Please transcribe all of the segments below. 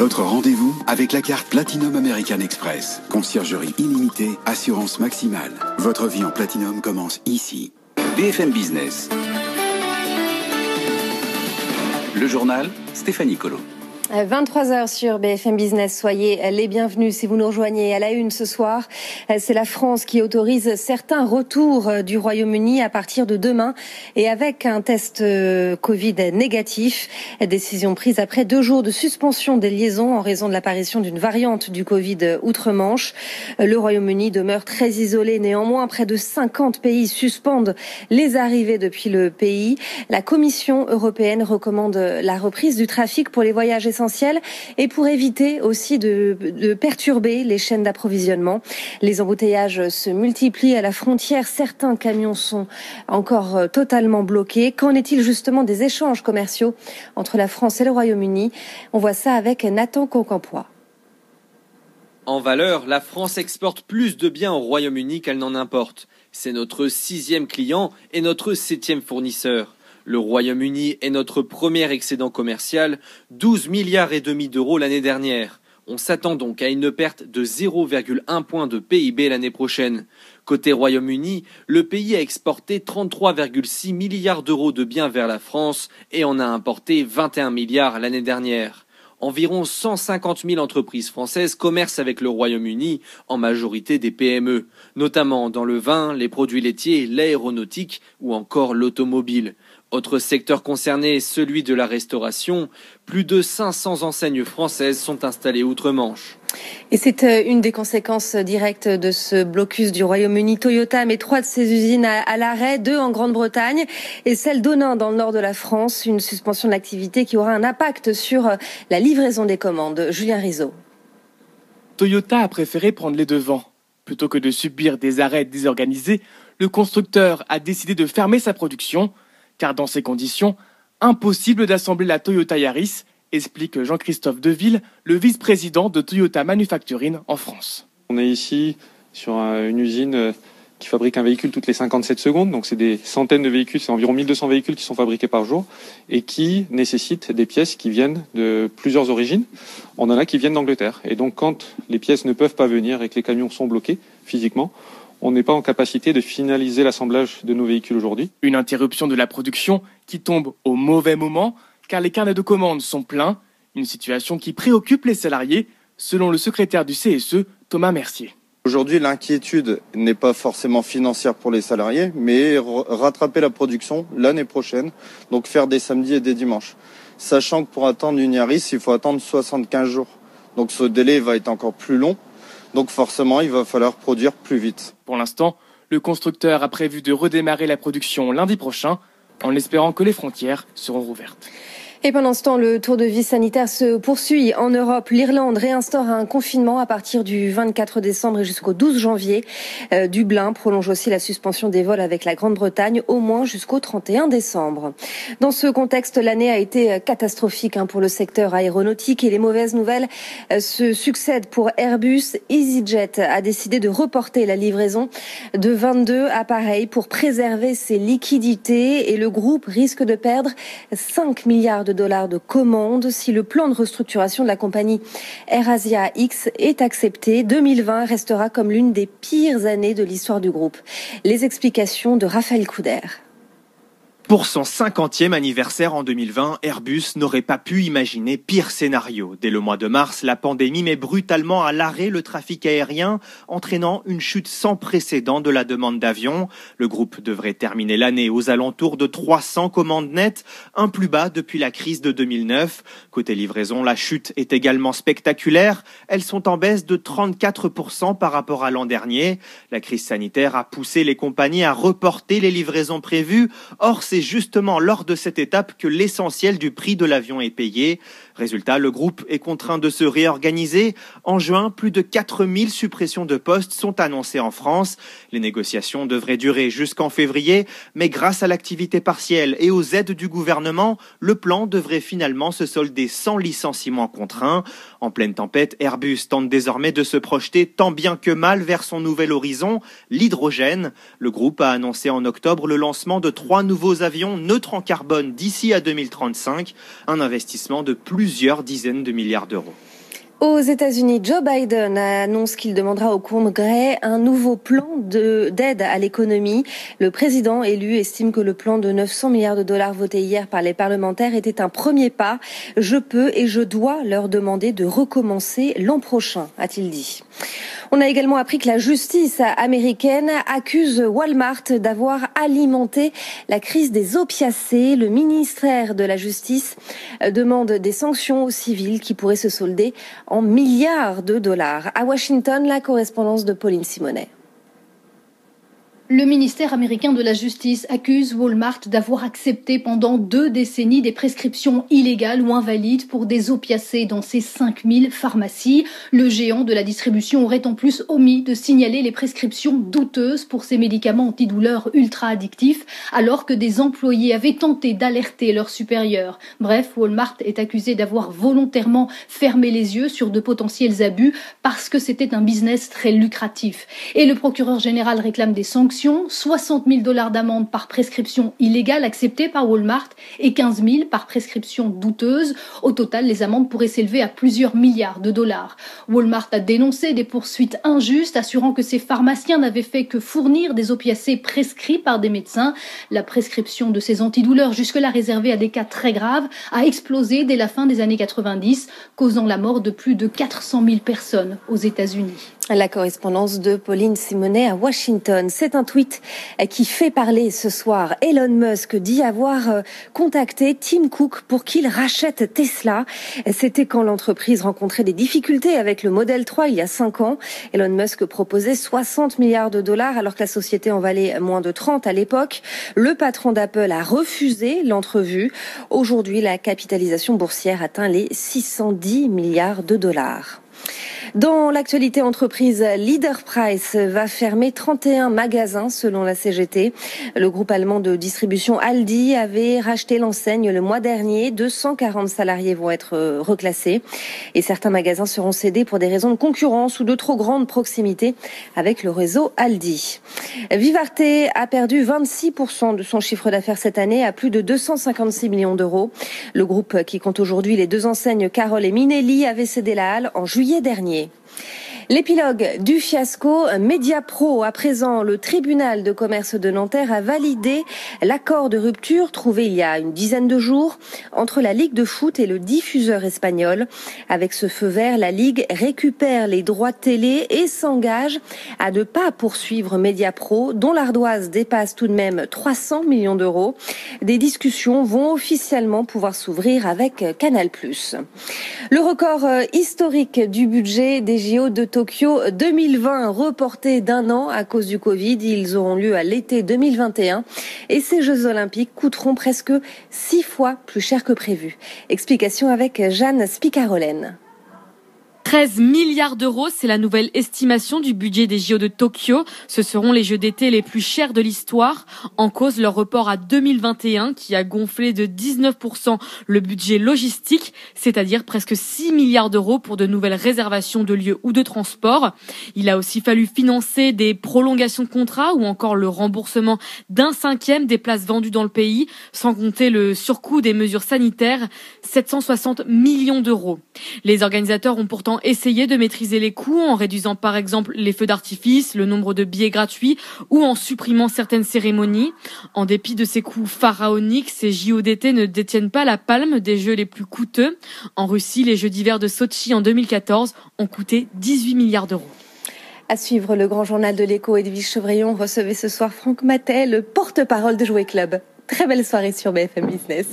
Votre rendez-vous avec la carte Platinum American Express. Conciergerie illimitée, assurance maximale. Votre vie en Platinum commence ici. BFM Business. Le journal, Stéphanie Colo. 23h sur BFM Business, soyez les bienvenus si vous nous rejoignez à la une ce soir. C'est la France qui autorise certains retours du Royaume-Uni à partir de demain et avec un test euh, Covid négatif. Décision prise après deux jours de suspension des liaisons en raison de l'apparition d'une variante du Covid outre-Manche. Le Royaume-Uni demeure très isolé. Néanmoins, près de 50 pays suspendent les arrivées depuis le pays. La Commission européenne recommande la reprise du trafic pour les voyages et pour éviter aussi de, perturber les chaînes d'approvisionnement. Les embouteillages se multiplient à la frontière. Certains camions sont encore euh, totalement bloqués. Qu'en est-il justement des échanges commerciaux entre la France et le Royaume-Uni? On voit ça avec Nathan Concampois. En valeur, la France exporte plus de biens au Royaume-Uni qu'elle n'en importe. C'est notre sixième client et notre septième fournisseur. Le Royaume-Uni est notre premier excédent commercial, 12 milliards et demi d'euros l'année dernière. On s'attend donc à une perte de 0,1 point de PIB l'année prochaine. Côté Royaume-Uni, le pays a exporté 33,6 milliards d'euros de biens vers la France et en a importé 21 milliards l'année dernière. Environ 150 000 entreprises françaises commercent avec le Royaume-Uni, en majorité des PME, notamment dans le vin, les produits laitiers, l'aéronautique ou encore l'automobile. Autre secteur concerné, celui de la restauration. Plus de 500 enseignes françaises sont installées outre-Manche. Et c'est euh, une des conséquences directes de ce blocus du Royaume-Uni. Toyota met trois de ses usines à, l'arrêt, deux en Grande-Bretagne et celle d'Onin dans le nord de la France. Une suspension de l'activité qui aura un impact sur euh, la livraison des commandes. Julien Rizzo. Toyota a préféré prendre les devants. Plutôt que de subir des arrêts désorganisés, le constructeur a décidé de fermer sa production car dans ces conditions, impossible d'assembler la Toyota Yaris, explique Jean-Christophe Deville, le vice-président de Toyota Manufacturing en France. On est ici sur une usine euh, qui fabrique un véhicule toutes les 57 secondes, donc c'est des centaines de véhicules, c'est environ 1200 véhicules qui sont fabriqués par jour et qui nécessitent des pièces qui viennent de plusieurs origines. On en a qui viennent d'Angleterre. Et donc quand les pièces ne peuvent pas venir et que les camions sont bloqués physiquement, on n'est pas en capacité de finaliser l'assemblage de nos véhicules aujourd'hui. Une interruption de la production qui tombe au mauvais moment car les carnets de commandes sont pleins, une situation qui préoccupe les salariés, selon le secrétaire du CSE, Thomas Mercier. Aujourd'hui, l'inquiétude n'est pas forcément financière pour les salariés, mais rattraper la production l'année prochaine, donc faire des samedis et des dimanches. Sachant que pour attendre une Yaris, il faut attendre 75 jours. Donc ce délai va être encore plus long. Donc forcément, il va falloir produire plus vite. Pour l'instant, le constructeur a prévu de redémarrer la production lundi prochain, en espérant que les frontières seront rouvertes. Et pendant ce temps, le tour de vie sanitaire se poursuit en Europe. L'Irlande réinstaure un confinement à partir du 24 décembre et jusqu'au 12 janvier. Euh, Dublin prolonge aussi la suspension des vols avec la Grande-Bretagne au moins jusqu'au 31 décembre. Dans ce contexte, l'année a été catastrophique hein, pour le secteur aéronautique et les mauvaises nouvelles euh, se succèdent pour Airbus. EasyJet a décidé de reporter la livraison de 22 appareils pour préserver ses liquidités et le groupe risque de perdre 5 milliards de de dollars de commandes si le plan de restructuration de la compagnie AirAsia X est accepté. 2020 restera comme l'une des pires années de l'histoire du groupe. Les explications de Raphaël Couder. Pour son 50e anniversaire en 2020, Airbus n'aurait pas pu imaginer pire scénario. Dès le mois de mars, la pandémie met brutalement à l'arrêt le trafic aérien, entraînant une chute sans précédent de la demande d'avions. Le groupe devrait terminer l'année aux alentours de 300 commandes nettes, un plus bas depuis la crise de 2009. Côté livraison, la chute est également spectaculaire. Elles sont en baisse de 34% par rapport à l'an dernier. La crise sanitaire a poussé les compagnies à reporter les livraisons prévues. Ces justement lors de cette étape que l'essentiel du prix de l'avion est payé. Résultat, le groupe est contraint de se réorganiser. En juin, plus de 4000 suppressions de postes sont annoncées en France. Les négociations devraient durer jusqu'en février, mais grâce à l'activité partielle et aux aides du gouvernement, le plan devrait finalement se solder sans licenciement contraint. En pleine tempête, Airbus tente désormais de se projeter tant bien que mal vers son nouvel horizon, l'hydrogène. Le groupe a annoncé en octobre le lancement de trois nouveaux avions neutres en carbone d'ici à 2035, un investissement de plus plusieurs dizaines de milliards d'euros. Aux États-Unis, Joe Biden annonce qu'il demandera au Congrès un nouveau plan d'aide à l'économie. Le président élu estime que le plan de 900 milliards de dollars voté hier par les parlementaires était un premier pas. Je peux et je dois leur demander de recommencer l'an prochain, a-t-il dit. On a également appris que la justice américaine accuse Walmart d'avoir alimenté la crise des opiacés. Le ministère de la Justice demande des sanctions aux civils qui pourraient se solder en milliards de dollars. À Washington, la correspondance de Pauline Simonet. Le ministère américain de la Justice accuse Walmart d'avoir accepté pendant deux décennies des prescriptions illégales ou invalides pour des opiacés dans ses 5000 pharmacies. Le géant de la distribution aurait en plus omis de signaler les prescriptions douteuses pour ces médicaments antidouleurs ultra addictifs, alors que des employés avaient tenté d'alerter leurs supérieurs. Bref, Walmart est accusé d'avoir volontairement fermé les yeux sur de potentiels abus parce que c'était un business très lucratif. Et le procureur général réclame des sanctions 60 000 dollars d'amende par prescription illégale acceptée par Walmart et 15 000 par prescription douteuse. Au total, les amendes pourraient s'élever à plusieurs milliards de dollars. Walmart a dénoncé des poursuites injustes, assurant que ses pharmaciens n'avaient fait que fournir des opiacés prescrits par des médecins. La prescription de ces antidouleurs, jusque-là réservée à des cas très graves, a explosé dès la fin des années 90, causant la mort de plus de 400 000 personnes aux États-Unis. La correspondance de Pauline Simonet à Washington. C'est un tweet qui fait parler ce soir. Elon Musk dit avoir euh, contacté Tim Cook pour qu'il rachète Tesla. C'était quand l'entreprise rencontrait des difficultés avec le Model 3 il y a cinq ans. Elon Musk proposait 60 milliards de dollars alors que la société en valait moins de 30 à l'époque. Le patron d'Apple a refusé l'entrevue. Aujourd'hui, la capitalisation boursière atteint les 610 milliards de dollars. Dans l'actualité entreprise, Leader Price va fermer 31 magasins selon la CGT. Le groupe allemand de distribution Aldi avait racheté l'enseigne le mois dernier. 240 salariés vont être euh, reclassés et certains magasins seront cédés pour des raisons de concurrence ou de trop grande proximité avec le réseau Aldi. Vivarte a perdu 26% de son chiffre d'affaires cette année à plus de 256 millions d'euros. Le groupe qui compte aujourd'hui les deux enseignes Carole et Minelli avait cédé la halle en juillet dernier. employés. L'épilogue du fiasco Mediapro. À présent, le tribunal de commerce de Nanterre a validé l'accord de rupture trouvé il y a une dizaine de jours entre la Ligue de foot et le diffuseur espagnol. Avec ce feu vert, la Ligue récupère les droits télé et s'engage à ne pas poursuivre Mediapro, dont l'ardoise dépasse tout de même 300 millions d'euros. Des discussions vont officiellement pouvoir s'ouvrir avec Canal+. Le record historique du budget des JO de Tokyo 2020 reporté d'un an à cause du Covid. Ils auront lieu à l'été 2021 et ces Jeux olympiques coûteront presque six fois plus cher que prévu. Explication avec Jeanne Spicarolène. 13 milliards d'euros, c'est la nouvelle estimation du budget des JO de Tokyo. Ce seront les Jeux d'été les plus chers de l'histoire. En cause, leur report à 2021 qui a gonflé de 19% le budget logistique, c'est-à-dire presque 6 milliards d'euros pour de nouvelles réservations de lieux ou de transport. Il a aussi fallu financer des prolongations de contrats ou encore le remboursement d'un cinquième des places vendues dans le pays, sans compter le surcoût des mesures sanitaires, 760 millions d'euros. Les organisateurs ont pourtant essayer de maîtriser les coûts en réduisant par exemple les feux d'artifice, le nombre de billets gratuits ou en supprimant certaines cérémonies. En dépit de ces coûts pharaoniques, ces JODT ne détiennent pas la palme des jeux les plus coûteux. En Russie, les Jeux d'hiver de Sochi en 2014 ont coûté 18 milliards d'euros. À suivre le grand journal de l'écho, Edwige Chevrillon recevait ce soir Franck Matet, le porte-parole de Jouet Club. Très belle soirée sur BFM Business.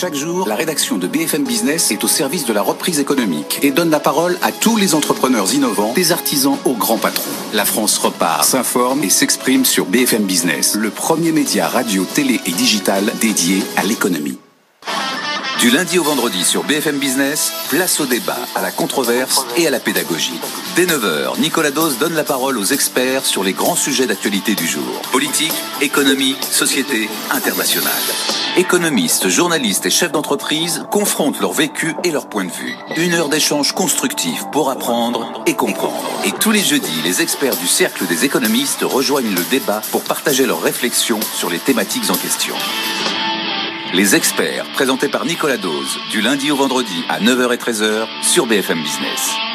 Chaque jour, la rédaction de BFM Business est au service de la reprise économique et donne la parole à tous les entrepreneurs innovants, des artisans aux grands patrons. La France repart, s'informe et s'exprime sur BFM Business, le premier média radio, télé et digital dédié à l'économie. Du lundi au vendredi sur BFM Business, place au débat, à la controverse et à la pédagogie. Dès 9h, Nicolas Dose donne la parole aux experts sur les grands sujets d'actualité du jour. Politique, économie, société, internationale. Économistes, journalistes et chefs d'entreprise confrontent leur vécu et leur point de vue. Une heure d'échange constructif pour apprendre et comprendre. Et tous les jeudis, les experts du Cercle des économistes rejoignent le débat pour partager leurs réflexions sur les thématiques en question. Les experts, présentés par Nicolas Dose, du lundi au vendredi à 9h et 13h sur BFM Business.